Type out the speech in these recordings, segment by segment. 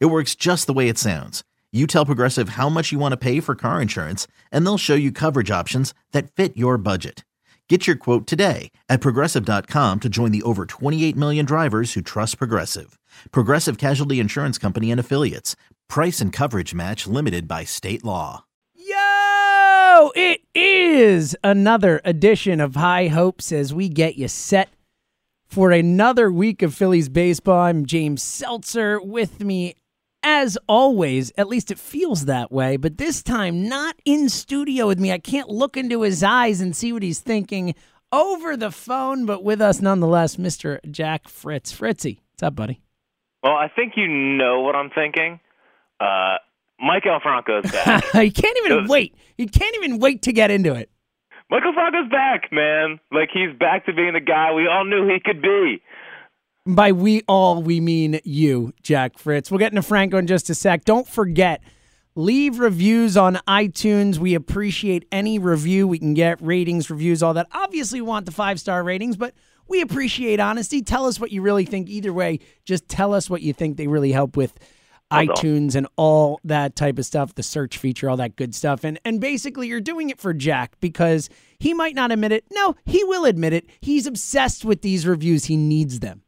It works just the way it sounds. You tell Progressive how much you want to pay for car insurance, and they'll show you coverage options that fit your budget. Get your quote today at progressive.com to join the over 28 million drivers who trust Progressive. Progressive Casualty Insurance Company and Affiliates. Price and coverage match limited by state law. Yo, it is another edition of High Hopes as we get you set for another week of Phillies baseball. I'm James Seltzer with me as always, at least it feels that way, but this time not in studio with me. I can't look into his eyes and see what he's thinking over the phone, but with us nonetheless, Mr. Jack Fritz. Fritzy, what's up, buddy? Well, I think you know what I'm thinking. Uh, Maikel Franco's back. you can't even wait. You can't even wait to get into it. Maikel Franco's back, man. Like he's back to being the guy we all knew he could be. By we all, we mean you, Jack Fritz. We'll get into Franco in just a sec. Don't forget, leave reviews on iTunes. We appreciate any review we can get, ratings, reviews, all that. Obviously, we want the five star ratings, but we appreciate honesty. Tell us what you really think. Either way, just tell us what you think. They really help with iTunes and all that type of stuff, the search feature, all that good stuff. And and basically you're doing it for Jack because he might not admit it. No, he will admit it. He's obsessed with these reviews. He needs them.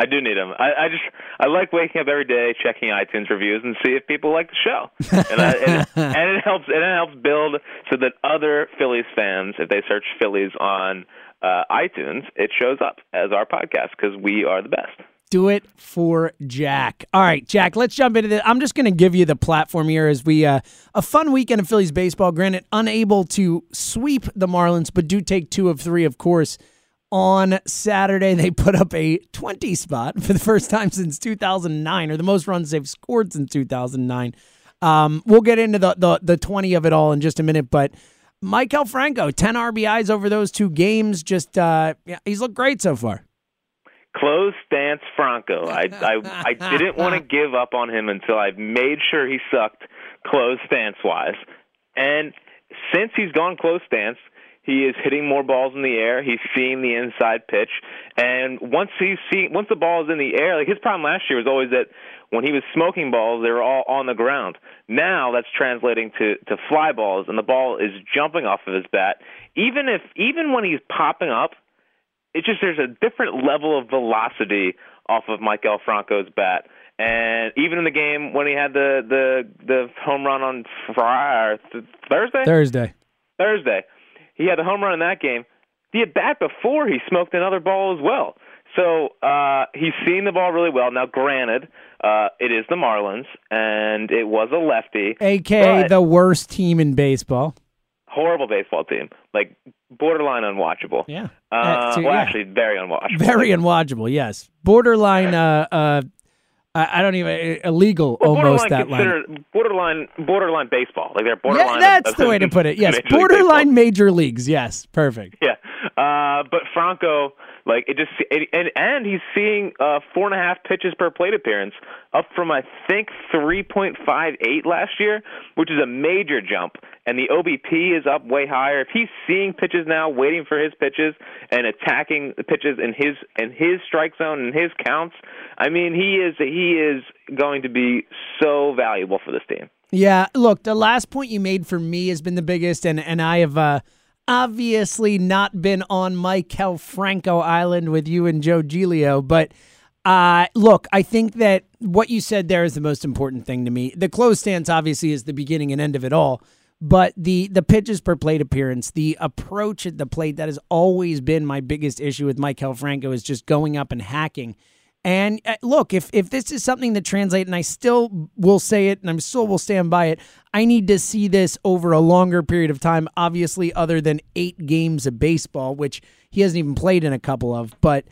I do need them. I, I just I like waking up every day, checking iTunes reviews, and see if people like the show, and, I, and, and it helps. And it helps build so that other Phillies fans, if they search Phillies on uh, iTunes, it shows up as our podcast because we are the best. Do it for Jack. All right, Jack, let's jump into this. I'm just going to give you the platform here as we uh, a fun weekend of Phillies baseball. Granted, unable to sweep the Marlins, but do take two of three, of course on Saturday, they put up a 20 spot for the first time since 2009, or the most runs they've scored since 2009. Um, we'll get into the, the, the 20 of it all in just a minute, but Maikel Franco, 10 RBIs over those two games. Just uh, yeah, he's looked great so far. Close stance Franco. I, I, I didn't want to give up on him until I made sure he sucked close stance wise. And since he's gone close stance, he is hitting more balls in the air. He's seeing the inside pitch, and once he's seeing, once the ball is in the air, like his problem last year was always that when he was smoking balls, they were all on the ground. Now that's translating to to fly balls, and the ball is jumping off of his bat. Even if even when he's popping up, it's just there's a different level of velocity off of Maikel Franco's bat. And even in the game when he had the the the home run on Friday, Thursday, Thursday, Thursday, he had a home run in that game. The at bat before he smoked another ball as well. So uh, he's seen the ball really well. Now, granted, uh, it is the Marlins, and it was a lefty, aka the worst team in baseball. Horrible baseball team, like borderline unwatchable. Yeah. Uh, so, well, yeah. actually, very unwatchable. Very unwatchable. Yes, borderline. Uh, uh, I don't even illegal well, almost that line. Borderline, borderline baseball. Like they're borderline. Yeah, that's the way to put it. Yes, major borderline league major leagues. Yes, perfect. Yeah, uh, but Franco, like it just, it, and and he's seeing uh, four and a half pitches per plate appearance, up from I think three point five eight last year, which is a major jump. And the OBP is up way higher. If he's seeing pitches now, waiting for his pitches and attacking the pitches in his in his strike zone and his counts, I mean, he is he is going to be so valuable for this team. Yeah, look, the last point you made for me has been the biggest, and and I have. Uh, obviously not been on Maikel Franco Island with you and Joe Giglio, but uh, look, I think that what you said there is the most important thing to me. The close stance obviously is the beginning and end of it all, but the the pitches per plate appearance, the approach at the plate that has always been my biggest issue with Maikel Franco is just going up and hacking. And uh, look, if if this is something that translates, and I still will say it, and I'm still will stand by it, I need to see this over a longer period of time. Obviously, other than eight games of baseball, which he hasn't even played in a couple of. But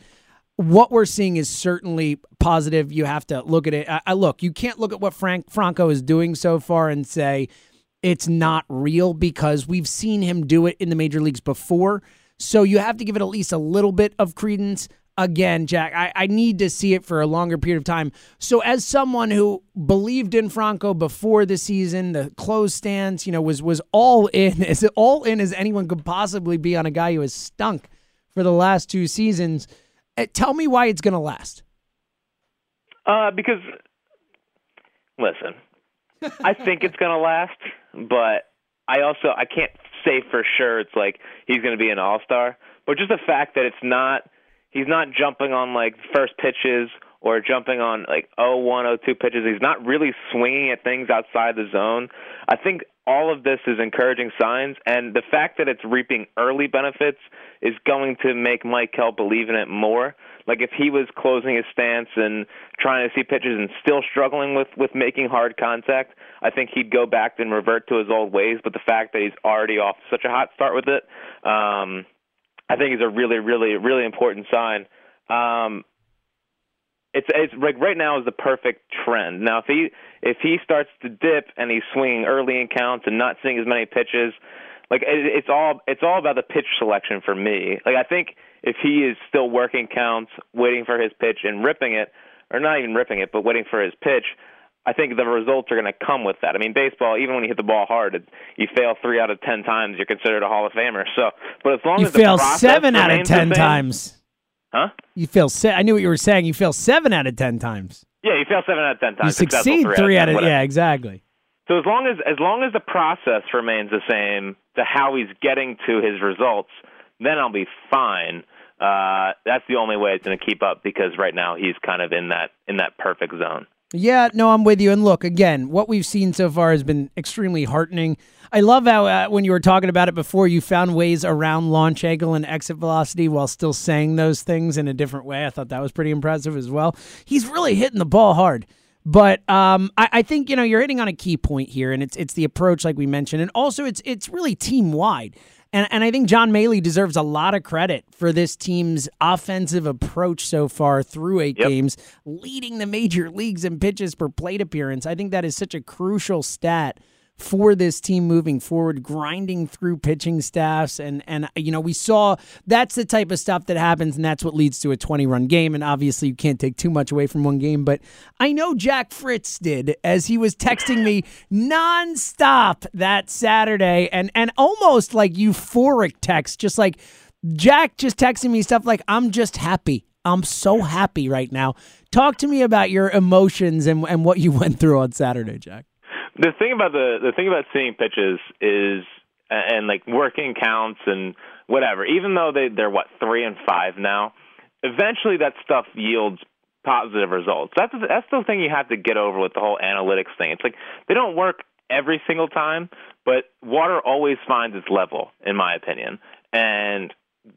what we're seeing is certainly positive. You have to look at it. I, I look, you can't look at what Frank Franco is doing so far and say it's not real because we've seen him do it in the major leagues before. So you have to give it at least a little bit of credence. Again, Jack, I, I need to see it for a longer period of time. So, as someone who believed in Franco before the season, the close stance, you know, was was all in, as all in as anyone could possibly be on a guy who has stunk for the last two seasons. Uh, tell me why it's going to last. Uh, because listen, I think it's going to last, but I also I can't say for sure it's like he's going to be an all-star, but just the fact that it's not he's not jumping on like first pitches or jumping on like 01, 02 pitches. He's not really swinging at things outside the zone. I think all of this is encouraging signs, and the fact that it's reaping early benefits is going to make Maikel believe in it more. Like if he was closing his stance and trying to see pitches and still struggling with with making hard contact, I think he'd go back and revert to his old ways. But the fact that he's already off such a hot start with it, um, I think is a really, really, really important sign. Um, it's it's like right now is the perfect trend. Now if he if he starts to dip and he's swinging early in counts and not seeing as many pitches, like it, it's all it's all about the pitch selection for me. Like I think if he is still working counts, waiting for his pitch and ripping it, or not even ripping it, but waiting for his pitch, I think the results are going to come with that. I mean, baseball, even when you hit the ball hard, it, you fail three out of ten times, you're considered a Hall of Famer. So, but as long you as fail the seven out of ten same- times. huh? You fail. Se- I knew what you were saying. You fail seven out of ten times. Yeah, you fail seven out of ten times. successful succeed three out of whatever. yeah, exactly. So as long as as long as the process remains the same to how he's getting to his results, then I'll be fine. Uh, that's the only way it's going to keep up because right now he's kind of in that in that perfect zone. Yeah, no, I'm with you. And look, again, what we've seen so far has been extremely heartening. I love how uh, when you were talking about it before, you found ways around launch angle and exit velocity while still saying those things in a different way. I thought that was pretty impressive as well. He's really hitting the ball hard. But um, I, I think you know you're hitting on a key point here, and it's it's the approach, like we mentioned, and also it's it's really team wide. And, and I think John Mallee deserves a lot of credit for this team's offensive approach so far through eight Yep. games, leading the major leagues in pitches per plate appearance. I think that is such a crucial stat for this team moving forward, grinding through pitching staffs. And, and you know, we saw that's the type of stuff that happens, and that's what leads to a 20 run game. And obviously, you can't take too much away from one game. But I know Jack Fritz did as he was texting me nonstop that Saturday and, and almost like euphoric text, just like Jack just texting me stuff like, I'm just happy. I'm so happy right now. Talk to me about your emotions and, and what you went through on Saturday, Jack. The thing about the the thing about seeing pitches is and like working counts and whatever. Even though they they're what three and five now, eventually that stuff yields positive results. That's that's the thing you have to get over with the whole analytics thing. It's like they don't work every single time, but water always finds its level, in my opinion, and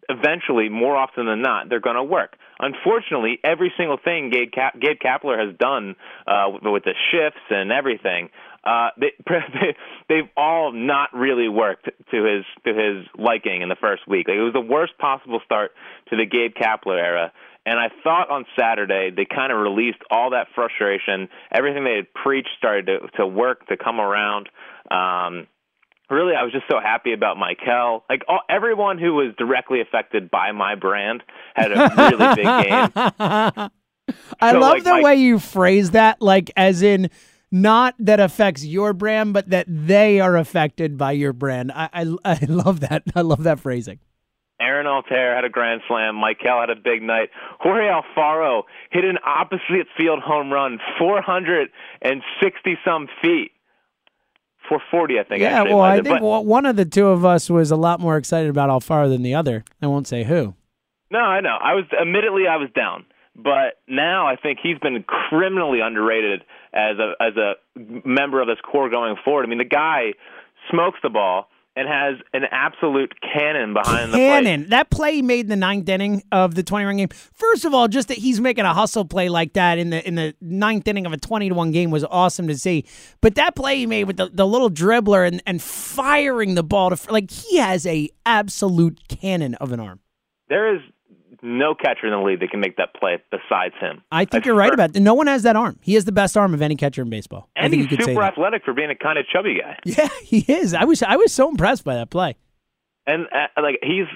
eventually, more often than not, they're going to work. Unfortunately, every single thing Gabe, Cap- Gabe Kapler has done uh, with, with the shifts and everything, uh, they, they they've all not really worked to his to his liking in the first week. Like, it was the worst possible start to the Gabe Kapler era. And I thought on Saturday they kind of released all that frustration. Everything they had preached started to, to work, to come around. Um, really, I was just so happy about Maikel. Like all, everyone who was directly affected by my brand had a really big game. I So, love like, the my- way you phrase that, like as in not that affects your brand, but that they are affected by your brand. I I, I love that. I love that phrasing. Aaron Altherr had a grand slam. Maikel had a big night. Jorge Alfaro hit an opposite field home run, 460 some feet. 440, I think. Yeah, well, I think But- one one of the two of us was a lot more excited about Alfaro than the other. I won't say who. No, I know. I was admittedly I was down, but now I think he's been criminally underrated as a as a member of this core going forward. I mean, the guy smokes the ball and has an absolute cannon behind the plate. Cannon. That play he made in the ninth inning of the twenty run game. First of all, just that he's making a hustle play like that in the in the ninth inning of a twenty to one game was awesome to see. But that play he made with the, the little dribbler and, and firing the ball to like he has a absolute cannon of an arm. There is no catcher in the league that can make that play besides him. I think you're right about that. No one has that arm. He has the best arm of any catcher in baseball. And I think he's you could super athletic for being a kind of chubby guy. Yeah, he is. I was I was so impressed by that play. And uh, like he's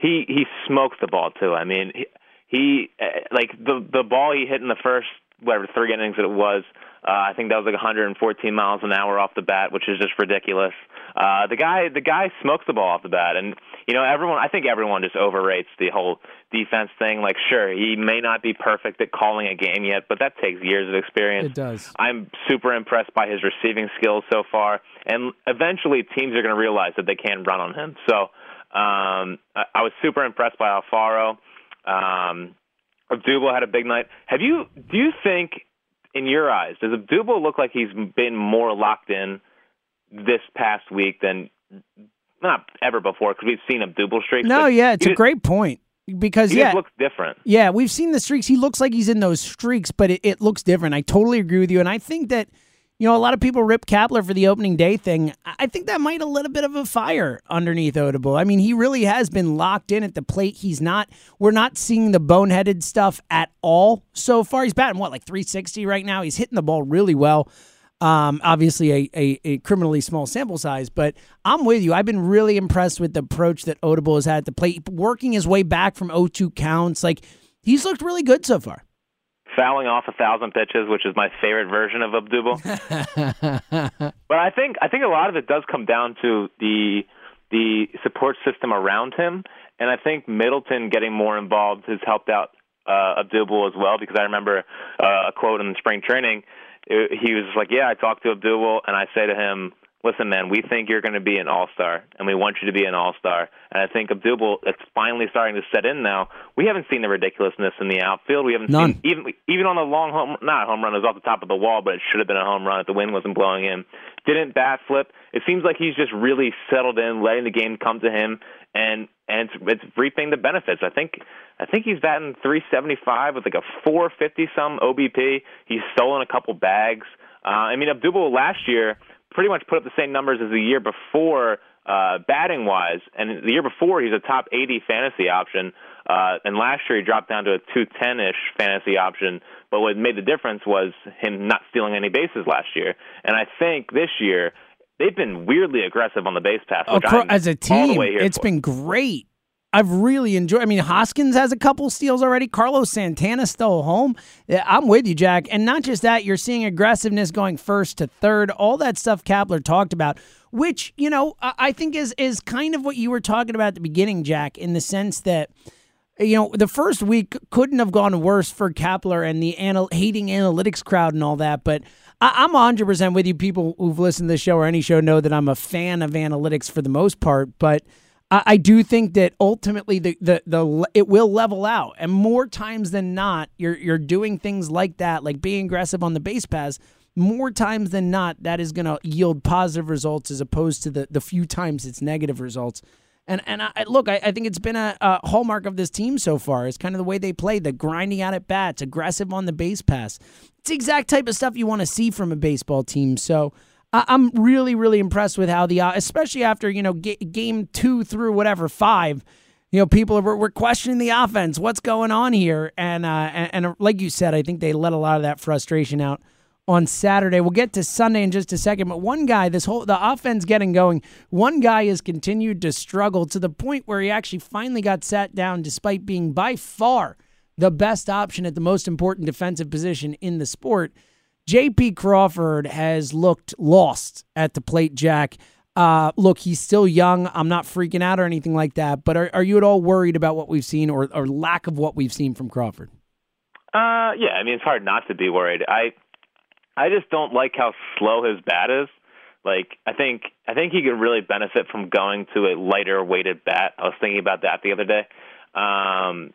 he he smokes the ball too. I mean, he, he uh, like the the ball he hit in the first whatever three innings that it was. Uh, I think that was like 114 miles an hour off the bat, which is just ridiculous. Uh, the guy, the guy smokes the ball off the bat, and you know everyone. I think everyone just overrates the whole defense thing. Like, sure, he may not be perfect at calling a game yet, but that takes years of experience. It does. I'm super impressed by his receiving skills so far, and eventually teams are going to realize that they can run on him. So, um, I, I was super impressed by Alfaro. Um, Abdul had a big night. Have you? Do you think, in your eyes, does Abdul look like he's been more locked in this past week than not ever before? Because we've seen Abdul streaks. No, yeah, it's a just- great point because He yeah, looks different. Yeah, we've seen the streaks. He looks like he's in those streaks, but it, it looks different. I totally agree with you. And I think that, you know, a lot of people rip Kapler for the opening day thing. I think that might a little bit of a fire underneath Odubel. I mean, he really has been locked in at the plate. He's not, we're not seeing the boneheaded stuff at all so far. He's batting, what, like 360 right now? He's hitting the ball really well. Um, obviously, a, a, a criminally small sample size, but I'm with you. I've been really impressed with the approach that Odubel has had at the plate, working his way back from 0-2 counts. Like he's looked really good so far. Fouling off a thousand pitches, which is my favorite version of Abdul. But I think I think a lot of it does come down to the the support system around him, and I think Middleton getting more involved has helped out uh, Abdul as well. Because I remember uh, a quote in the spring training. It, he was like, "Yeah, I talked to Abdul, and I say to him." Listen, man, we think you're going to be an all-star, and we want you to be an all-star. And I think Abdul, it's finally starting to set in now. We haven't seen the ridiculousness in the outfield. We haven't None. seen even even on the long home, not home run, it was off the top of the wall, but it should have been a home run if the wind wasn't blowing in. Didn't bat flip. It seems like he's just really settled in, letting the game come to him, and and it's, it's reaping the benefits. I think I think he's batting 375 with like a 450 some OBP. He's stolen a couple bags. Uh, I mean, Abdul last year pretty much put up the same numbers as the year before uh, batting wise, and the year before he's a top 80 fantasy option. Uh, and last year he dropped down to a 210 ish fantasy option. But what made the difference was him not stealing any bases last year. And I think this year they've been weirdly aggressive on the base pass. Which Acro- I'm as a all the team, way here it's for. been great. I've really enjoyed. I mean, Hoskins has a couple steals already. Carlos Santana stole home. I'm with you, Jack. And not just that, you're seeing aggressiveness going first to third. All that stuff Kapler talked about, which you know I think is is kind of what you were talking about at the beginning, Jack, in the sense that you know, the first week couldn't have gone worse for Kapler and the anal- hating analytics crowd and all that. But I- I'm 100% with you. People who've listened to the show or any show know that I'm a fan of analytics for the most part. But I, I do think that ultimately the, the, the it will level out. And more times than not, you're, you're doing things like that, like being aggressive on the base pass. More times than not, that is going to yield positive results as opposed to the, the few times it's negative results. And and I, look, I, I think it's been a, a hallmark of this team so far. It's kind of the way they play, the grinding out at bats, aggressive on the base pass. It's the exact type of stuff you want to see from a baseball team. So I, I'm really, really impressed with how the, uh, especially after you know ga- game two through whatever five, you know, people are we're questioning the offense. What's going on here? And uh, and, and like you said, I think they let a lot of that frustration out on Saturday. We'll get to Sunday in just a second, but one guy, this whole the offense getting going, one guy has continued to struggle to the point where he actually finally got sat down despite being by far the best option at the most important defensive position in the sport. JP Crawford has looked lost at the plate, Jack. Uh, look, he's still young. I'm not freaking out or anything like that, but are, are you at all worried about what we've seen or, or lack of what we've seen from Crawford? Uh, yeah, I mean it's hard not to be worried. I I just don't like how slow his bat is. Like I think I think he could really benefit from going to a lighter weighted bat. I was thinking about that the other day. Um,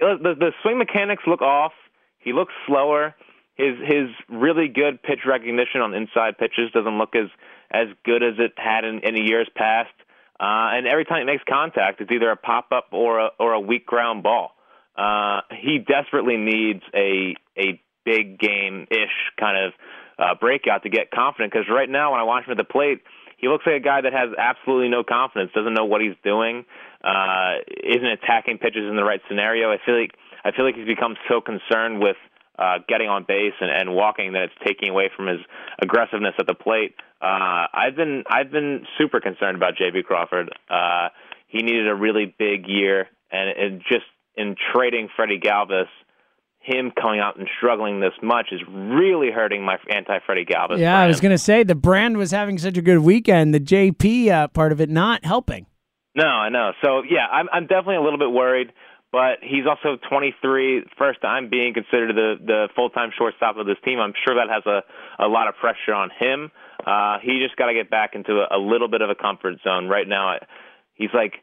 the the swing mechanics look off. He looks slower. His his really good pitch recognition on inside pitches doesn't look as as good as it had in, in years past. Uh, and every time he makes contact, it's either a pop up or a or a weak ground ball. Uh, he desperately needs a a big game ish kind of uh, breakout to get confident. Because right now, when I watch him at the plate, he looks like a guy that has absolutely no confidence, doesn't know what he's doing, uh, isn't attacking pitches in the right scenario. I feel like I feel like he's become so concerned with uh, getting on base and, and walking that it's taking away from his aggressiveness at the plate. Uh, I've been I've been super concerned about JP Crawford. Uh, he needed a really big year, and, and just in trading Freddie Galvis, him coming out and struggling this much is really hurting my anti-Freddie Galvis. Yeah, brand. I was going to say the brand was having such a good weekend, the JP uh, part of it not helping. No, I know. So yeah, I'm I'm definitely a little bit worried, but he's also 23, first time being considered the the full-time shortstop of this team. I'm sure that has a a lot of pressure on him. Uh, he just got to get back into a, a little bit of a comfort zone. Right now, he's like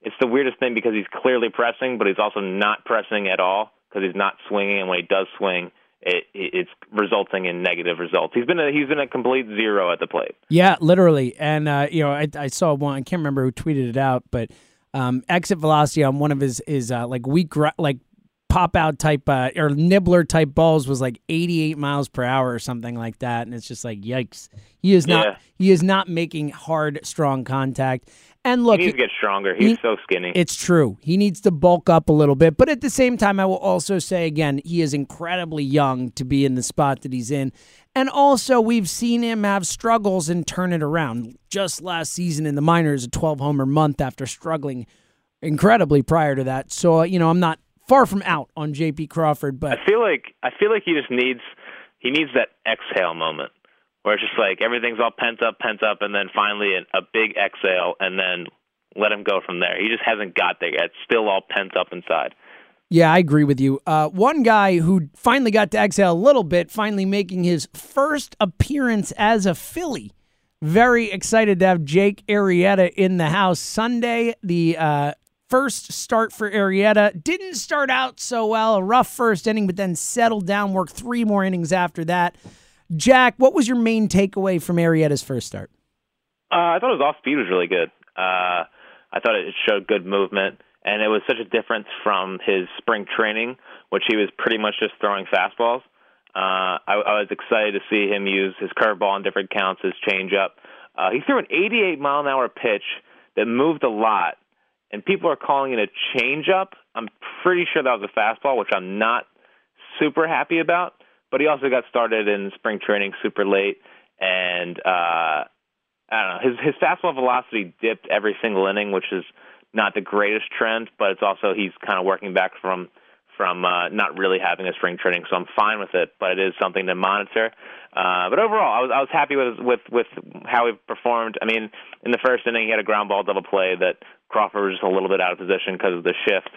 it's the weirdest thing because he's clearly pressing, but he's also not pressing at all because he's not swinging, and when he does swing, it, it's resulting in negative results. He's been a, he's been a complete zero at the plate. Yeah, literally. And uh, you know, I, I, saw one. I can't remember who tweeted it out, but um, exit velocity on one of his is uh, like weak like pop out type uh, or nibbler type balls was like 88 miles per hour or something like that and it's just like yikes he is not Yeah. he is not making hard strong contact and look he needs to get stronger. He's he- so skinny. it's true. He needs to bulk up a little bit. But at the same time, I will also say again, he is incredibly young to be in the spot that he's in. And also, we've seen him have struggles and turn it around. Just last season in the minors, a 12 homer month after struggling incredibly prior to that. So, uh, you know, I'm not far from out on JP Crawford, but I feel like I feel like he just needs he needs that exhale moment where it's just like everything's all pent up, pent up, and then finally a, big exhale, and then let him go from there. He just hasn't got there yet. Still all pent up inside. Yeah, I agree with you. Uh, one guy who finally got to exhale a little bit, finally making his first appearance as a Philly. Very excited to have Jake Arrieta in the house Sunday. The uh, first start for Arrieta didn't start out so well, a rough first inning, but then settled down, worked three more innings after that. Jack, what was your main takeaway from Arrieta's first start? Uh, I thought his off speed was really good. Uh, I thought it showed good movement, and it was such a difference from his spring training, which he was pretty much just throwing fastballs. Uh, I, I was excited to see him use his curveball in different counts, his changeup. Uh, he threw an 88 mile an hour pitch that moved a lot, and people are calling it a changeup. I'm pretty sure that was a fastball, which I'm not super happy about. But he also got started in spring training super late, and uh, I don't know. His his fastball velocity dipped every single inning, which is not the greatest trend, but it's also he's kind of working back from from uh, not really having a spring training, so I'm fine with it. But it is something to monitor. Uh, but overall, I was I was happy with with with how he performed. I mean, in the first inning, he had a ground ball double play that Crawford was just a little bit out of position because of the shift.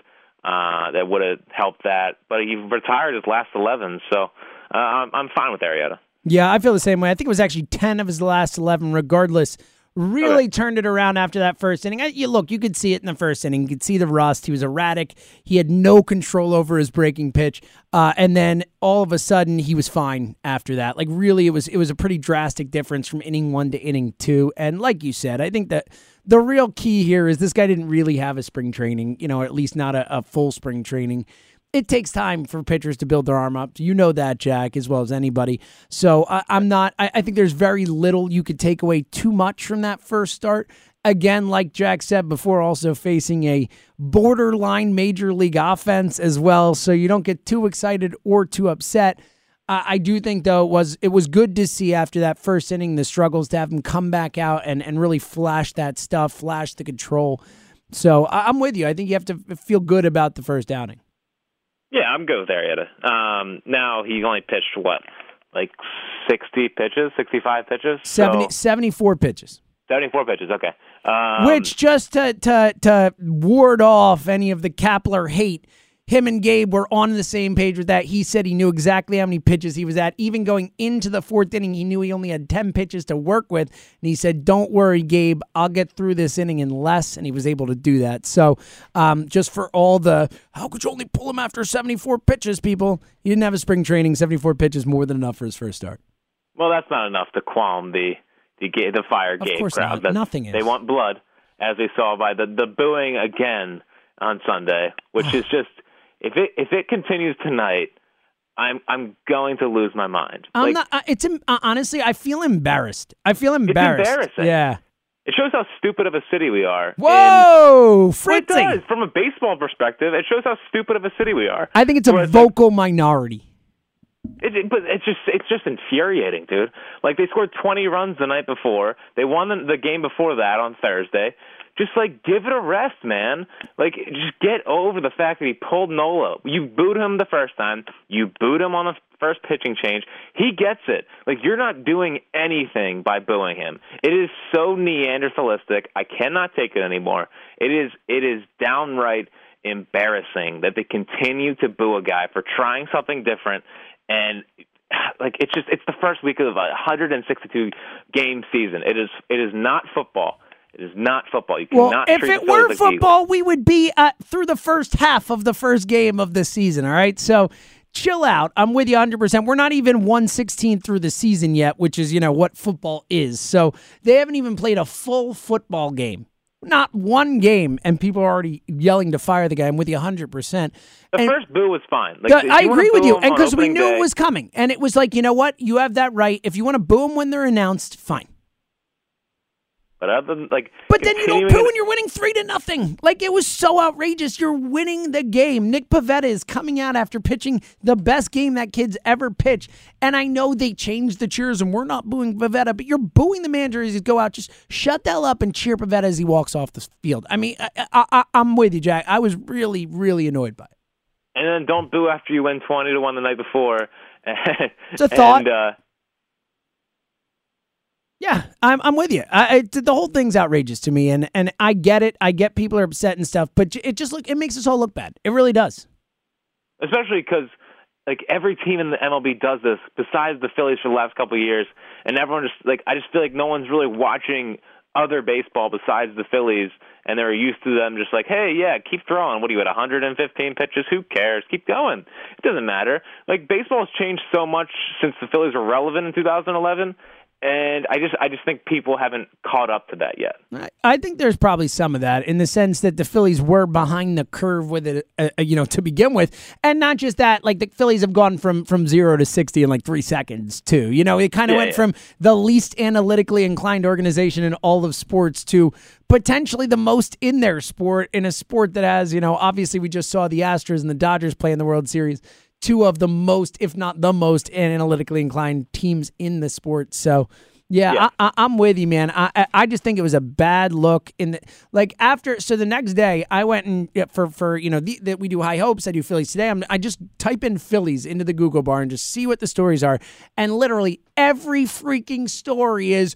Uh, that would have helped that, but he retired his last 11, so uh, I'm, I'm fine with Arrieta. Yeah, I feel the same way. I think it was actually 10 of his last 11, regardless. Really Okay. turned it around after that first inning. I, you look, you could see it in the first inning. You could see the rust. He was erratic. He had no control over his breaking pitch, uh, and then all of a sudden he was fine after that. Like really, it was it was a pretty drastic difference from inning one to inning two. And like you said, I think that the real key here is this guy didn't really have a spring training. You know, at least not a, a full spring training it takes time for pitchers to build their arm up. You know that, Jack, as well as anybody. So I, I'm not. I, I think there's very little you could take away too much from that first start. Again, like Jack said before, also facing a borderline major league offense as well, so you don't get too excited or too upset. I do think though it was it was good to see after that first inning the struggles to have him come back out and, and really flash that stuff, flash the control. So I'm with you. I think you have to feel good about the first outing. Yeah, I'm good with Arrieta. Um, now he only pitched what, like 60 pitches, 65 pitches, 70, So, 74 pitches. 74 pitches. Okay. Um, Which just to, to to ward off any of the Kapler hate, him and Gabe were on the same page with that. He said he knew exactly how many pitches he was at. Even going into the fourth inning, he knew he only had 10 pitches to work with. And he said, Don't worry, Gabe, I'll get through this inning in less. And he was able to do that. So um, just for all the how could you only pull him after 74 pitches, people? He didn't have a spring training. 74 pitches more than enough for his first start. Well, that's not enough to qualm the the the fire Of game crowd. not. Nothing is. They want blood, as they saw by the the booing again on Sunday, which is just if it if it continues tonight, I'm I'm going to lose my mind. I'm Like, not. I- It's uh, honestly, I feel embarrassed. I feel embarrassed. It's embarrassing. Yeah. It shows how stupid of a city we are. Whoa, Fritzy! Well, it does. From a baseball perspective, it shows how stupid of a city we are. I think it's a Whereas, vocal minority. It, it, but it's just it's just infuriating, dude. Like they scored 20 runs the night before. They won the, the game before that on Thursday. Just like give it a rest, man. Like just get over the fact that he pulled Nola. You booed him the first time. You booed him on the first pitching change. He gets it. Like you're not doing anything by booing him. It is so Neanderthalistic. I cannot take it anymore. It is it is downright embarrassing that they continue to boo a guy for trying something different and like it's just it's the first week of a 162 game season. It is it is not football. It is not football. You cannot well, if it were football, we would be at, through the first half of the first game of the season. All right, so chill out. I'm with you 100. percent We're not even 116 through the season yet, which is you know what football is. So they haven't even played a full football game. Not one game, and people are already yelling to fire the guy. I'm with you 100. percent The and, first boo was fine. Like, the, I agree with you, and because we knew day- it was coming, and it was like, you know what, you have that right. If you want to boo them when they're announced, fine. But other than like, But then you don't boo when you're winning three to nothing. Like it was so outrageous. You're winning the game. Nick Pivetta is coming out after pitching the best game that kid's ever pitched. And I know they changed the cheers and we're not booing Pivetta, but you're booing the manager as he go out. Just shut the hell up and cheer Pivetta as he walks off the field. I mean, I, I, I, I'm with you, Jack. I was really, really annoyed by it. and then don't boo after you win 20 to one the night before. It's a thought. And, uh, Yeah, I'm I'm with you. I, I, the whole thing's outrageous to me, and and I get it. I get people are upset and stuff, but it just look it makes us all look bad. It really does. especially because like every team in the MLB does this besides the Phillies for the last couple of years, and everyone just like I just feel like no one's really watching other baseball besides the Phillies, and they're used to them just like, hey, yeah, keep throwing. What are you at 115 pitches? Who cares? Keep going. It doesn't matter. Like baseball has changed so much since the Phillies were relevant in 2011. And I just, I just think people haven't caught up to that yet. I- think there's probably some of that in the sense that the Phillies were behind the curve with it, uh, uh, you know, to begin with, and not just that. Like the Phillies have gone from from zero to sixty in like three seconds too. You know, it kind of Yeah, went yeah. from the least analytically inclined organization in all of sports to potentially the most in their sport in a sport that has, you know, obviously we just saw the Astros and the Dodgers play in the World Series. Two of the most, if not the most, analytically inclined teams in the sport. So, yeah, Yeah. I, I, I'm with you, man. I, I I just think it was a bad look in the like after. So the next day, I went and yeah, for for you know that we do high hopes. I do Phillies today. I'm, I just type in Phillies into the Google bar and just see what the stories are, and literally every freaking story is.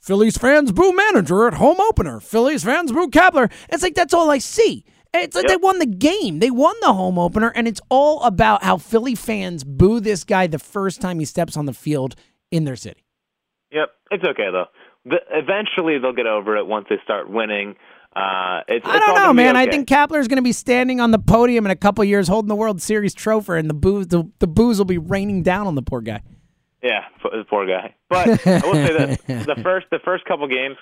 Phillies fans boo manager at home opener. Phillies fans boo Kapler. It's like that's all I see. It's like they won the game. They won the home opener, and it's all about how Philly fans boo this guy the first time he steps on the field in their city. Yep, it's okay though. The, eventually, they'll get over it once they start winning. Uh, it's, I it's don't know, man. I okay. think Kapler's going to be standing on the podium in a couple years holding the World Series trophy, and the booze, the, the booze will be raining down on the poor guy. Yeah, the poor guy. But I will say this: the first the first couple games,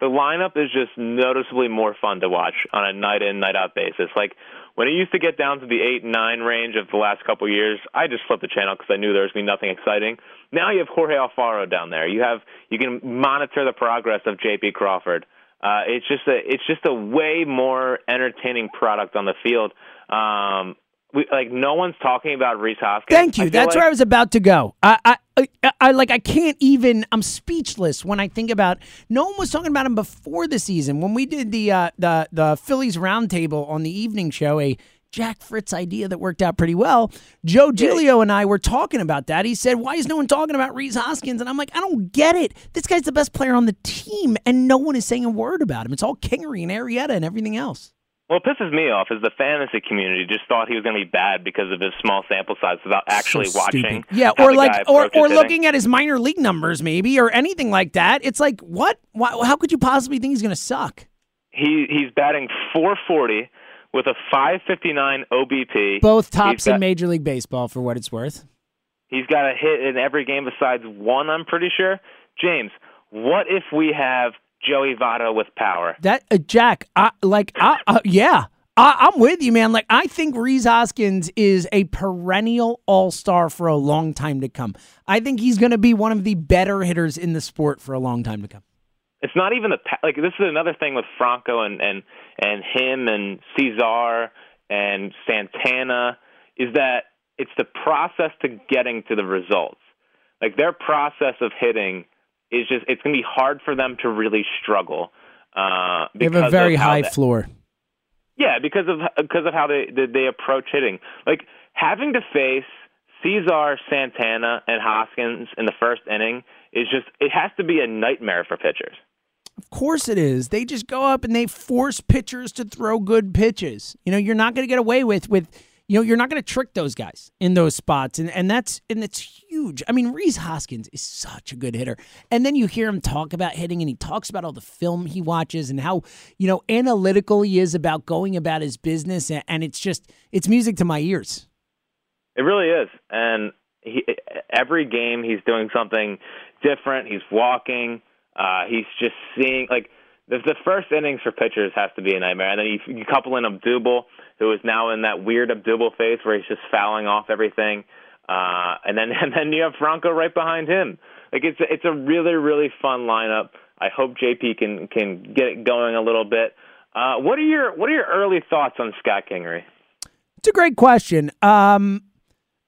the lineup is just noticeably more fun to watch on a night in night out basis. Like when it used to get down to the eight nine range of the last couple of years, I just flipped the channel because I knew there was gonna be nothing exciting. Now you have Jorge Alfaro down there. You have you can monitor the progress of J.P. Crawford. Uh, it's just a it's just a way more entertaining product on the field. Um, we, like no one's talking about Rhys Hoskins. Thank you. That's like- where I was about to go. I, I, I, I, like. I can't even. I'm speechless when I think about. No one was talking about him before the season when we did the uh, the the Phillies roundtable on the evening show. A Jack Fritz idea that worked out pretty well. Joe Giglio and I were talking about that. He said, "Why is no one talking about Rhys Hoskins?" And I'm like, "I don't get it. This guy's the best player on the team, and no one is saying a word about him. It's all Kingery and Arrieta and everything else." What pisses me off is the fantasy community just thought he was going to be bad because of his small sample size without actually So watching. Yeah, or like, or or hitting. looking at his minor league numbers, maybe, or anything like that. It's like, what? Why, how could you possibly think he's going to suck? He he's batting 440 with a 559 OBP. Both tops got- in Major League Baseball, for what it's worth. He's got a hit in every game besides one. I'm pretty sure. James, what if we have Joey Votto with power? That uh, Jack, I, like, I, uh, yeah, I, I'm with you, man. Like, I think Rhys Hoskins is a perennial All Star for a long time to come. I think he's going to be one of the better hitters in the sport for a long time to come. It's not even the like. This is another thing with Franco and and and him and Cesar and Santana is that it's the process to getting to the results. Like their process of hitting is just it's going to be hard for them to really struggle. Uh, they have a very high that, floor. Yeah, because of because of how they they approach hitting. Like having to face Cesar, Santana, and Hoskins in the first inning is just it has to be a nightmare for pitchers. Of course it is. They just go up and they force pitchers to throw good pitches. You know, you're not going to get away with with you know, you're not going to trick those guys in those spots, and and that's and it's huge. I mean, Rhys Hoskins is such a good hitter, and then you hear him talk about hitting, and he talks about all the film he watches and how you know analytical he is about going about his business, and it's just it's music to my ears. It really is, and he, every game he's doing something different. He's walking. Uh, he's just seeing like the, first innings for pitchers has to be a nightmare, and then you, you couple in Odubel who is now in that weird Odubel phase where he's just fouling off everything. Uh, and then and then you have Franco right behind him. Like it's it's a really really fun lineup. I hope JP can can get it going a little bit. Uh, what are your what are your early thoughts on Scott Kingery? It's a great question. Um,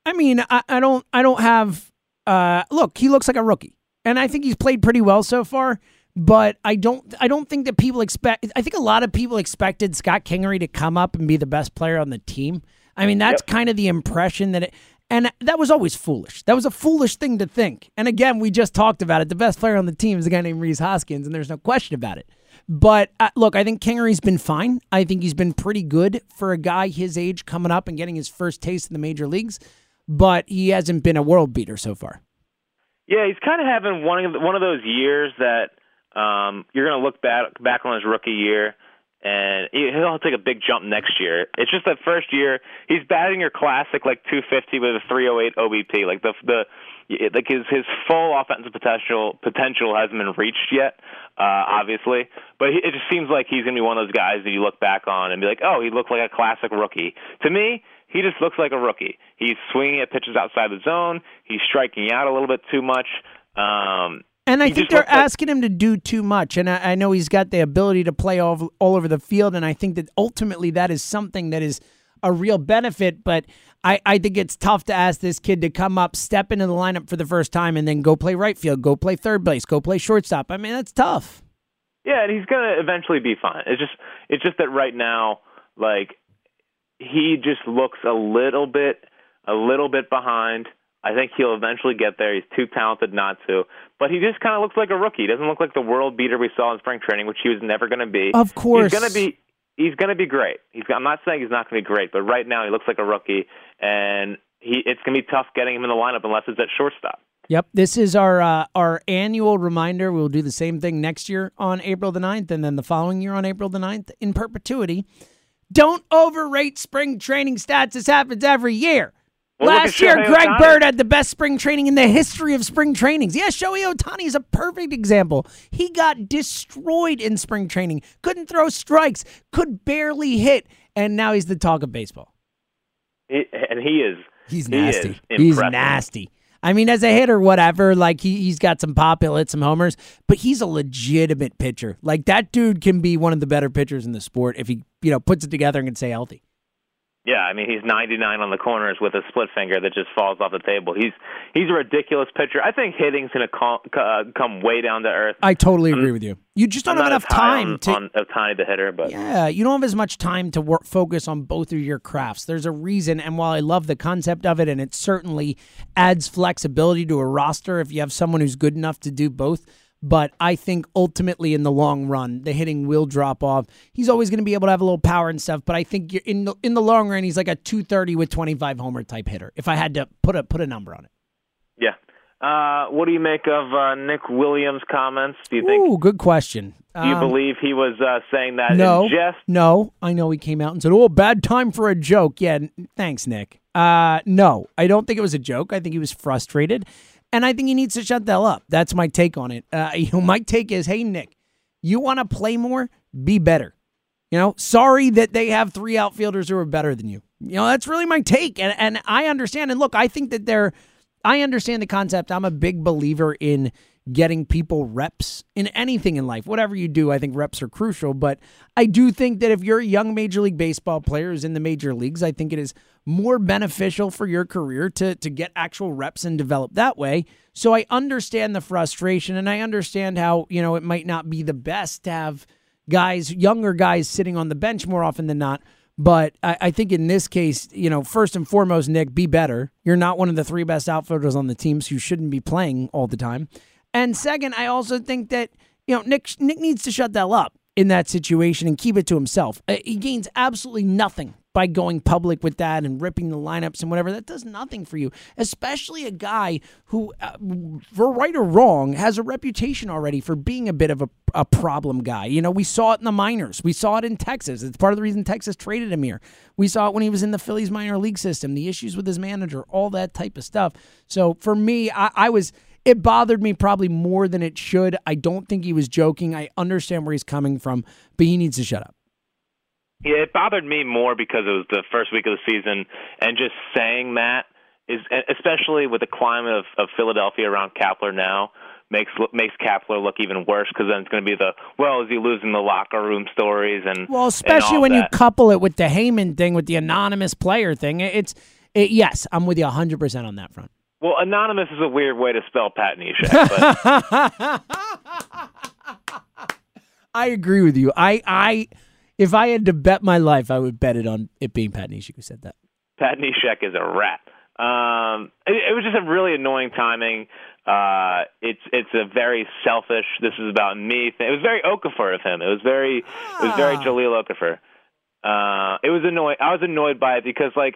I mean, I, I don't I don't have. Uh, look, he looks like a rookie, and I think he's played pretty well so far but I don't I don't think that people expect I think a lot of people expected Scott Kingery to come up and be the best player on the team. I mean, that's yep. kind of the impression that it and that was always foolish. That was a foolish thing to think. And again, we just talked about it. The best player on the team is a guy named Rhys Hoskins, and there's no question about it. But uh, look, I think Kingery's been fine. I think he's been pretty good for a guy his age coming up and getting his first taste in the major leagues. But he hasn't been a world beater so far. Yeah, he's kind of having one of one of those years that um, you're going to look back back on his rookie year, and he'll take a big jump next year. It's just that first year he's batting your classic like 250 with a 308 OBP. Like the the like his his full offensive potential potential hasn't been reached yet, uh, obviously. But he, it just seems like he's to be one of those guys that you look back on and be like, oh, he looked like a classic rookie. To me, he just looks like a rookie. He's swinging at pitches outside the zone. He's striking out a little bit too much. Um, and I think they're asking him to do too much. And I, I, know he's got the ability to play all, all over the field. And I think that ultimately that is something that is a real benefit. But I, I think it's tough to ask this kid to come up, step into the lineup for the first time, and then go play right field, go play third base, go play shortstop. I mean, that's tough. Yeah, and he's going to eventually be fine. It's just it's just that right now, like he just looks a little bit a little bit behind. I think he'll eventually get there. He's too talented not to. But he just kind of looks like a rookie. He doesn't look like the world beater we saw in spring training, which he was never going to be. Of course. He's going to be he's going to be great. He's I'm not saying he's not going to be great, but right now he looks like a rookie and he it's going to be tough getting him in the lineup unless it's at shortstop. Yep, this is our uh, our annual reminder. We'll do the same thing next year on April the 9th and then the following year on April the 9th in perpetuity. Don't overrate spring training stats. This happens every year. Well, Last year, Greg. Bird had the best spring training in the history of spring trainings. Yeah, Shohei Ohtani is a perfect example. He got destroyed in spring training, couldn't throw strikes, could barely hit, and now he's the talk of baseball. He, and he is. He's nasty. He he's nasty. I mean, as a hitter, whatever, like he, he's got some pop, he'll hit some homers, but he's a legitimate pitcher. Like that dude can be one of the better pitchers in the sport if he, you know, puts it together and can stay healthy. Yeah, I mean he's 99 on the corners with a split finger that just falls off the table. He's he's a ridiculous pitcher. I think hitting's going to come, uh, come way down to earth. I totally agree with you. You just don't I'm have enough time on, to on Ohtani the hitter, but yeah, you don't have as much time to work focus on both of your crafts. There's a reason, and while I love the concept of it, and it certainly adds flexibility to a roster if you have someone who's good enough to do both but I think ultimately in the long run, the hitting will drop off. He's always going to be able to have a little power and stuff, but I think in the, in the long run, he's like a 230 with 25 homer type hitter. If I had to put a put a number on it. Yeah. Uh, what do you make of uh, Nick Williams' comments? Do you think? Ooh, good question. Do you um, believe he was uh, saying that no, in jest? No, I know he came out and said, "Oh, bad time for a joke." Yeah, thanks, Nick. Uh, no, I don't think it was a joke. I think he was frustrated. And I think he needs to shut the hell up. That's my take on it. Uh, you know, my take is, hey Nick, you want to play more? Be better. You know, sorry that they have three outfielders who are better than you. You know, that's really my take. And and I understand. And look, I think that they're I understand the concept. I'm a big believer in getting people reps in anything in life. Whatever you do, I think reps are crucial. But I do think that if you're a young Major League Baseball player who's in the major leagues, I think it is more beneficial for your career to, to get actual reps and develop that way. So I understand the frustration and I understand how, you know, it might not be the best to have guys, younger guys sitting on the bench more often than not. But I, I, think in this case, you know, first and foremost, Nick, be better. You're not one of the three best outfielders on the team, so you shouldn't be playing all the time. And second, I also think that you know Nick Nick needs to shut that up in that situation and keep it to himself. Uh, he gains absolutely nothing by going public with that and ripping the lineups and whatever. That does nothing for you, especially a guy who, uh, for right or wrong, has a reputation already for being a bit of a, a problem guy. You know, we saw it in the minors, we saw it in Texas. It's part of the reason Texas traded him here. We saw it when he was in the Phillies minor league system, the issues with his manager, all that type of stuff. So for me, I, I was it bothered me probably more than it should. I don't think he was joking. I understand where he's coming from, but he needs to shut up. Yeah, it bothered me more because it was the first week of the season, and just saying that is, especially with the climate of, of Philadelphia around Kapler now, makes makes Kapler look even worse because then it's going to be the well, is he losing the locker room stories and well, especially and when that. you couple it with the Heyman thing with the anonymous player thing. It's it, yes, I'm with you 100 percent on that front. Well, anonymous is a weird way to spell Pat Neshek. But... I agree with you. I, I, if I had to bet my life, I would bet it on it being Pat Neshek who said that. Pat Neshek is a rat. Um, it, it was just a really annoying timing. Uh, it's it's a very selfish. This is about me. Thing. It was very Okafor of him. It was very it was very ah. Jahlil Okafor. Uh, it was annoying. I was annoyed by it because like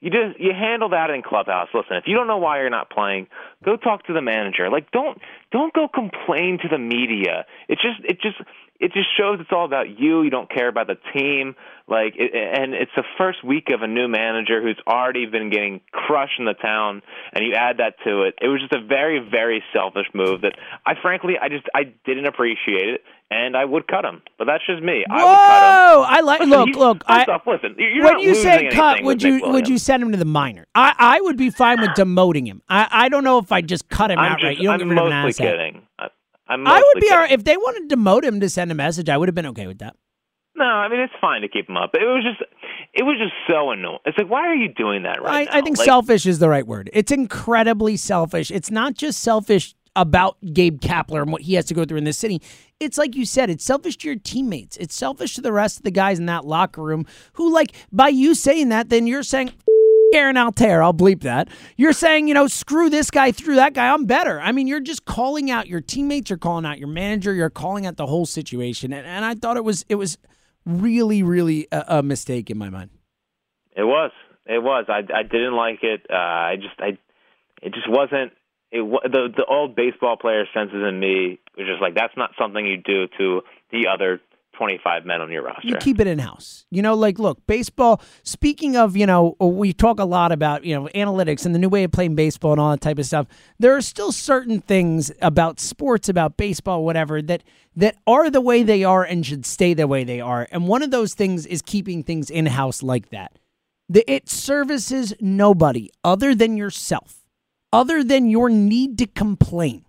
you just you handle that in clubhouse. Listen, if you don't know why you're not playing, go talk to the manager. Like don't don't go complain to the media. It just it just it just shows it's all about you. You don't care about the team. Like, it, and it's the first week of a new manager who's already been getting crushed in the town, and you add that to it. It was just a very, very selfish move that I frankly, I just, I didn't appreciate it, and I would cut him. But that's just me. Whoa! I would cut him. I like. Listen, look, look. I, off, listen. You're when you say cut, would you would you send him to the minor? I, I would be fine with demoting him. I, I don't know if I just cut him I'm outright. Just, you don't I'm him an mostly kidding. I, I'm I would be kidding. all right if they wanted to demote him to send a message. I would have been okay with that. No, I mean it's fine to keep him up. It was just, it was just so annoying. It's like, why are you doing that right I, now? I think like, selfish is the right word. It's incredibly selfish. It's not just selfish about Gabe Kapler and what he has to go through in this city. It's like you said, it's selfish to your teammates. It's selfish to the rest of the guys in that locker room who, like, by you saying that, then you're saying, Aaron Altherr, I'll bleep that. You're saying, you know, screw this guy through that guy. I'm better. I mean, you're just calling out your teammates. You're calling out your manager. You're calling out the whole situation. And, and I thought it was it was really, really a, a, mistake in my mind. It was. It was. I, I didn't like it. Uh, I just I it just wasn't. It the the old baseball player senses in me was just like that's not something you do to the other 25 men on your roster. You keep it in house. You know, like, look, baseball, speaking of, you know, uh, we talk a lot about, you know, analytics and the new way of playing baseball and all that type of stuff. There are still certain things about sports, about baseball, whatever, that that are the way they are and should stay the way they are. And one of those things is keeping things in house like that. The, it services nobody other than yourself, other than your need to complain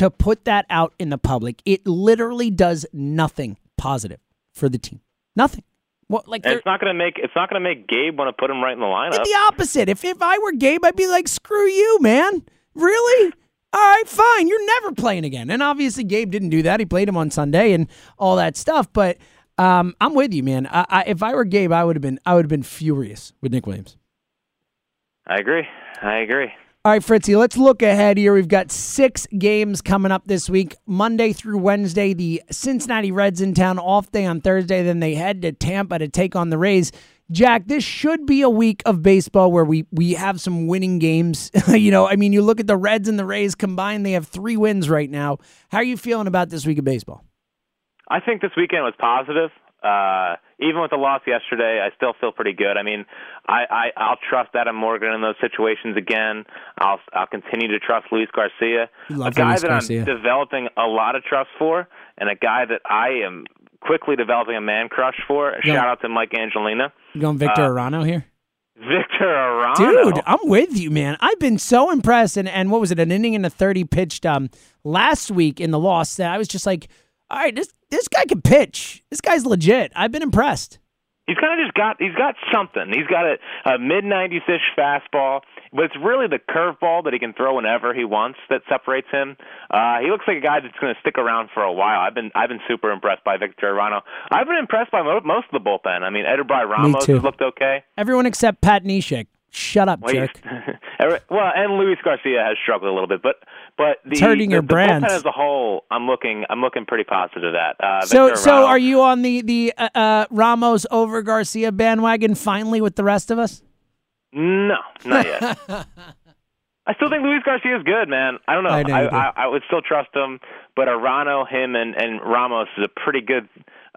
to put that out in the public. It literally does nothing positive for the team. Nothing. What like it's not gonna make it's not gonna make Gabe want to put him right in the lineup. The opposite. If if I were Gabe, I'd be like, screw you, man. Really? All right, fine. You're never playing again. And obviously, Gabe didn't do that. He played him on Sunday and all that stuff. But um, I'm with you, man. I, I, if I were Gabe, I would have been I would have been furious with Nick Williams. I agree. I agree. All right, Fritzy, let's look ahead here. We've got six games coming up this week Monday through Wednesday. The Cincinnati Reds in town, off day on Thursday. Then they head to Tampa to take on the Rays. Jack, this should be a week of baseball where we, we have some winning games. you know, I mean, you look at the Reds and the Rays combined, they have three wins right now. How are you feeling about this week of baseball? I think this weekend was positive. Uh, even with the loss yesterday, I still feel pretty good. I mean, I, I I'll trust Adam Morgan in those situations again. I'll I'll continue to trust Luis Garcia, a guy Luis that Garcia. I'm developing a lot of trust for, and a guy that I am quickly developing a man crush for. Shout out to Mike Angelina. You going Victor Uh, Arano here? Victor Arano. Dude, I'm with you, man. I've been so impressed. And, and what was it, an inning and a 30 pitched um, last week in the loss that I was just like, all right, this, this guy can pitch. This guy's legit. I've been impressed. He's kind of just got he's got something. He's got a, a mid 90s ish fastball, but it's really the curveball that he can throw whenever he wants that separates him. Uh, he looks like a guy that's going to stick around for a while. I've been I've been super impressed by Victor Arano. I've been impressed by mo- most of the bullpen. I mean, Edubray Ramos has looked okay. Everyone except Pat Neshek. Shut up, well, jerk. well, and Luis Garcia has struggled a little bit, but but the, it's hurting the, your the bullpen as a whole, I'm looking I'm looking pretty positive at. Uh, so so are you on the the uh, uh, Ramos over Garcia bandwagon finally with the rest of us? No, not yet. I still think Luis Garcia is good, man. I don't know. I I, do. I, I would still trust him, but Arano, him, and and Ramos is a pretty good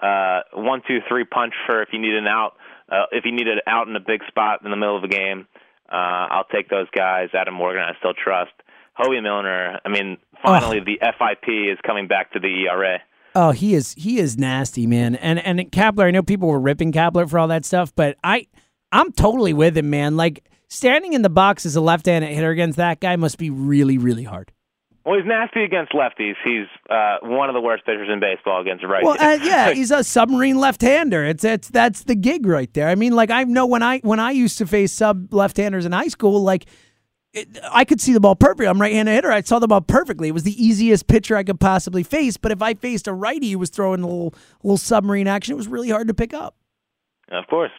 uh, one, two, three punch for if you need an out. Uh, if you need it out in a big spot in the middle of a game, uh, I'll take those guys. Adam Morgan, I still trust. Hoby Milner. I mean, finally the FIP is coming back to the ERA. Oh, he is he is nasty, man. And and Kapler, I know people were ripping Kapler for all that stuff, but I I'm totally with him, man. Like standing in the box as a left-handed hitter against that guy must be really really hard. Well, he's nasty against lefties. He's uh, one of the worst pitchers in baseball against righties. Well, uh, yeah, he's a submarine left-hander. It's it's that's the gig right there. I mean, like I know when I when I used to face sub left-handers in high school, like it, I could see the ball perfectly. I'm right-handed hitter. I saw the ball perfectly. It was the easiest pitcher I could possibly face. But if I faced a righty who was throwing a little little submarine action, it was really hard to pick up. Of course.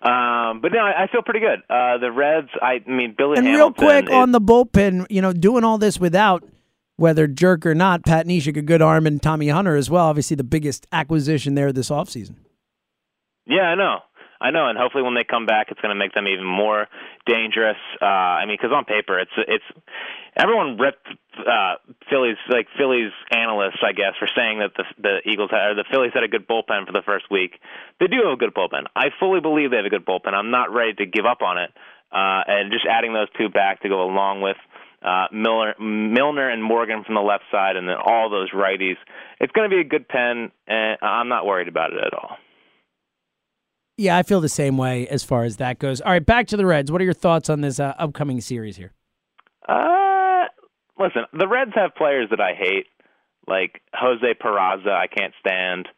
Um, but no, I I feel pretty good. Uh, the Reds, I mean, Billy And real quick is- on the bullpen, you know, doing all this without whether jerk or not, Pat Neshek, a good arm, and Tommy Hunter as well. Obviously, the biggest acquisition there this offseason. Yeah, I know. I know, and hopefully when they come back, it's going to make them even more dangerous. Uh, I mean, because on paper, it's it's everyone ripped uh, Phillies like Phillies analysts, I guess, for saying that the the Eagles had, or the Phillies had a good bullpen for the first week. They do have a good bullpen. I fully believe they have a good bullpen. I'm not ready to give up on it, uh, and just adding those two back to go along with uh, Miller, Milner and Morgan from the left side, and then all those righties. It's going to be a good pen, and I'm not worried about it at all. Yeah, I feel the same way as far as that goes. All right, back to the Reds. What are your thoughts on this uh, upcoming series here? Uh, listen, the Reds have players that I hate, like Jose Peraza, I can't stand.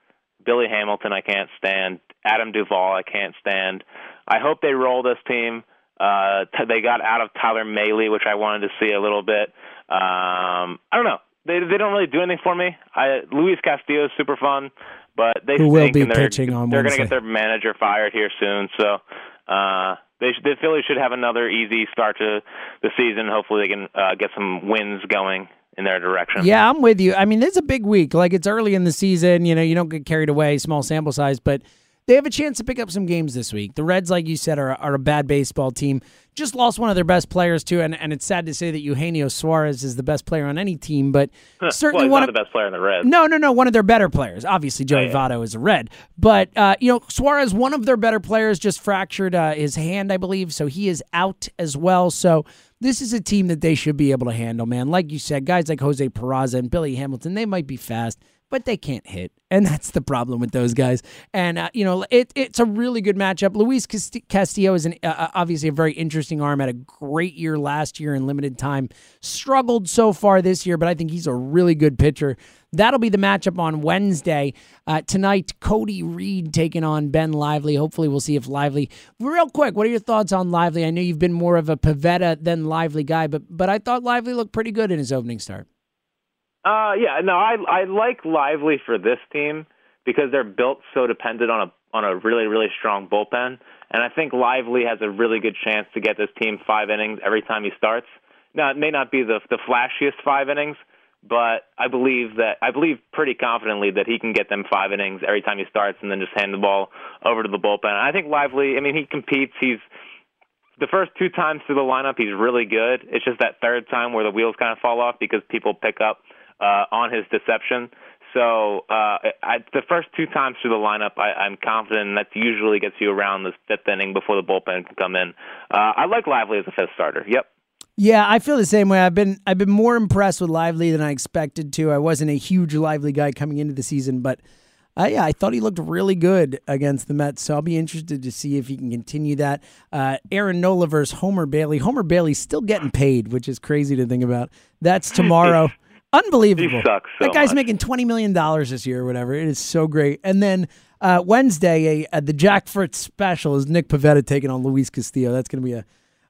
Billy Hamilton, I can't stand. Adam Duvall, I can't stand. I hope they roll this team. Uh, t- they got out of Tyler Mahle, which I wanted to see a little bit. Um, I don't know. They they don't really do anything for me. I Luis Castillo is super fun, but they Who will be they're, pitching on They're going to get their manager fired here soon, so uh, they sh- the Phillies should have another easy start to the season. Hopefully, they can uh, get some wins going in their direction. Yeah, I'm with you. I mean, it's a big week. Like it's early in the season. You know, you don't get carried away. Small sample size, but they have a chance to pick up some games this week. The Reds, like you said, are, are a bad baseball team. Just lost one of their best players too, and, and it's sad to say that Eugenio Suarez is the best player on any team, but certainly well, one of the best player in the Reds. No, no, no. One of their better players. Obviously, Joey Oh, yeah. Votto is a red. But, uh, you know, Suarez, one of their better players, just fractured uh, his hand, I believe. So he is out as well. So this is a team that they should be able to handle, man. Like you said, guys like Jose Peraza and Billy Hamilton, they might be fast, but they can't hit. And that's the problem with those guys. And, uh, you know, it, it's a really good matchup. Luis Castillo is an, uh, obviously a very interesting arm. Had a great year last year in limited time. Struggled so far this year, but I think he's a really good pitcher. That'll be the matchup on Wednesday. Uh, tonight, Cody Reed taking on Ben Lively. Hopefully, we'll see if Lively. Real quick, what are your thoughts on Lively? I know you've been more of a Pivetta than Lively guy, but but I thought Lively looked pretty good in his opening start. Uh, yeah, no, I I like Lively for this team because they're built so dependent on a on a really really strong bullpen, and I think Lively has a really good chance to get this team five innings every time he starts. Now, it may not be the the flashiest five innings, but I believe that I believe pretty confidently that he can get them five innings every time he starts, and then just hand the ball over to the bullpen. I think Lively. I mean, he competes. He's the first two times through the lineup, he's really good. It's just that third time where the wheels kind of fall off because people pick up uh, on his deception. So uh, I, the first two times through the lineup, I, I'm confident that usually gets you around the fifth inning before the bullpen can come in. Uh, I like Lively as a fifth starter. Yep. Yeah, I feel the same way. I've been I've been more impressed with Lively than I expected to. I wasn't a huge Lively guy coming into the season, but uh, yeah, I thought he looked really good against the Mets, so I'll be interested to see if he can continue that. Uh, Aaron Nola versus Homer Bailey. Homer Bailey's still getting paid, which is crazy to think about. That's tomorrow. Unbelievable. He sucks so that guy's much. making $20 million this year or whatever. It is so great. And then uh, Wednesday, a, uh, the Jack Fritz special is Nick Pivetta taking on Luis Castillo. That's going to be a,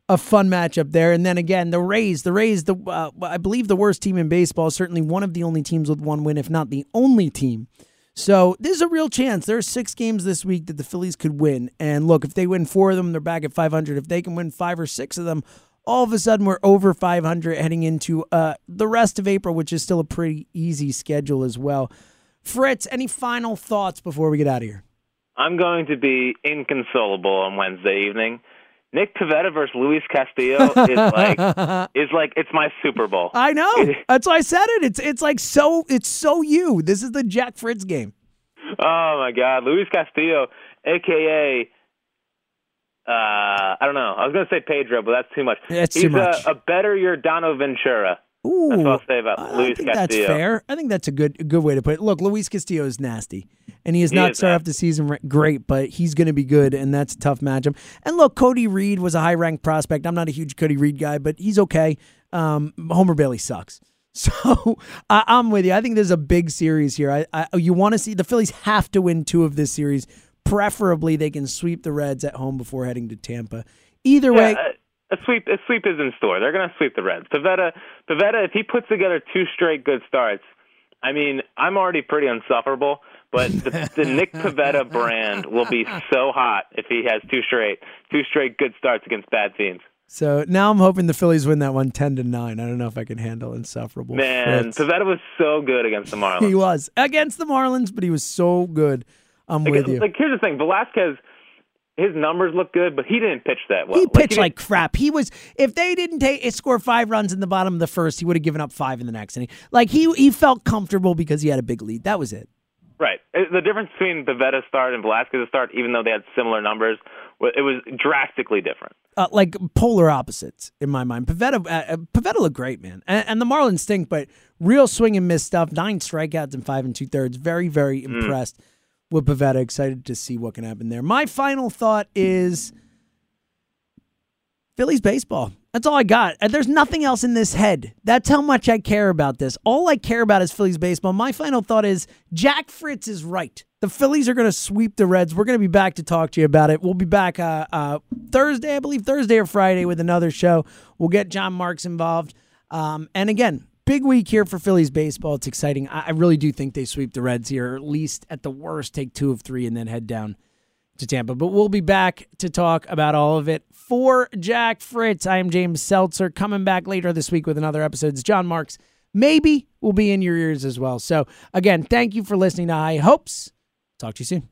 a fun matchup there. And then again, the Rays, the Rays, the uh, I believe the worst team in baseball, certainly one of the only teams with one win, if not the only team. So there's a real chance. There are six games this week that the Phillies could win. And look, if they win four of them, they're back at 500. If they can win five or six of them, all of a sudden we're over 500 heading into uh, the rest of April, which is still a pretty easy schedule as well. Fritz, any final thoughts before we get out of here? I'm going to be inconsolable on Wednesday evening. Nick Pivetta versus Luis Castillo is like is like it's my Super Bowl. I know. That's why I said it. It's it's like so it's so you. This is the Jack Fritz game. Oh my God, Luis Castillo, aka uh, I don't know. I was going to say Pedro, but that's too much. That's He's too much. A, a better Yordano Ventura. Ooh, That's what I'll say about I Luis think that's fair. I think that's a good a good way to put it. Look, Luis Castillo is nasty, and he has He not started off the season great, but he's going to be good, and that's a tough matchup. And look, Cody Reed was a high ranked prospect. I'm not a huge Cody Reed guy, but he's okay. Um, Homer Bailey sucks. So I, I'm with you. I think there's a big series here. I, I you want to see the Phillies have to win two of this series. Preferably, they can sweep the Reds at home before heading to Tampa. Either way, a, a sweep. A sweep is in store. They're going to sweep the Reds. Pivetta, Pivetta, if he puts together two straight good starts, I mean, I'm already pretty insufferable. But the, the Nick Pivetta brand will be so hot if he has two straight, two straight good starts against bad teams. So now I'm hoping the Phillies win that one 10 to 9. I don't know if I can handle insufferable. Man, Fritz. Pivetta was so good against the Marlins. He was against the Marlins, but he was so good. I'm Like, with you. like, here's the thing: Velasquez, his numbers look good, but he didn't pitch that well. he pitched didn't- like crap. He was if they didn't take score five runs in the bottom of the first, he would have given up five in the next inning. Like he he felt comfortable because he had a big lead. That was it. right. The difference between Pivetta's start and Velasquez's start, even though they had similar numbers, it was drastically different. Uh, like polar opposites in my mind. Pivetta uh, uh, Pivetta looked great, man, and, and the Marlins stink, but real swing and miss stuff. Nine strikeouts and five and two thirds. Very very impressed with Pivetta. Excited to see what can happen there. My final thought is Phillies baseball. That's all I got. There's nothing else in this head. That's how much I care about this. All I care about is Phillies baseball. My final thought is Jack Fritz is right. The Phillies are going to sweep the Reds. We're going to be back to talk to you about it. We'll be back uh, uh, Thursday, I believe, Thursday or Friday with another show. We'll get John Marks involved. Um, and again, big week here for Phillies baseball. It's exciting. I, really do think they sweep the Reds here, at least at the worst, take two of three and then head down to Tampa. But we'll be back to talk about all of it. For Jack Fritz, I am James Seltzer. Coming back later this week with another episode. It's John Marks. Maybe will be in your ears as well. So again, thank you for listening to High Hopes. Talk to you soon.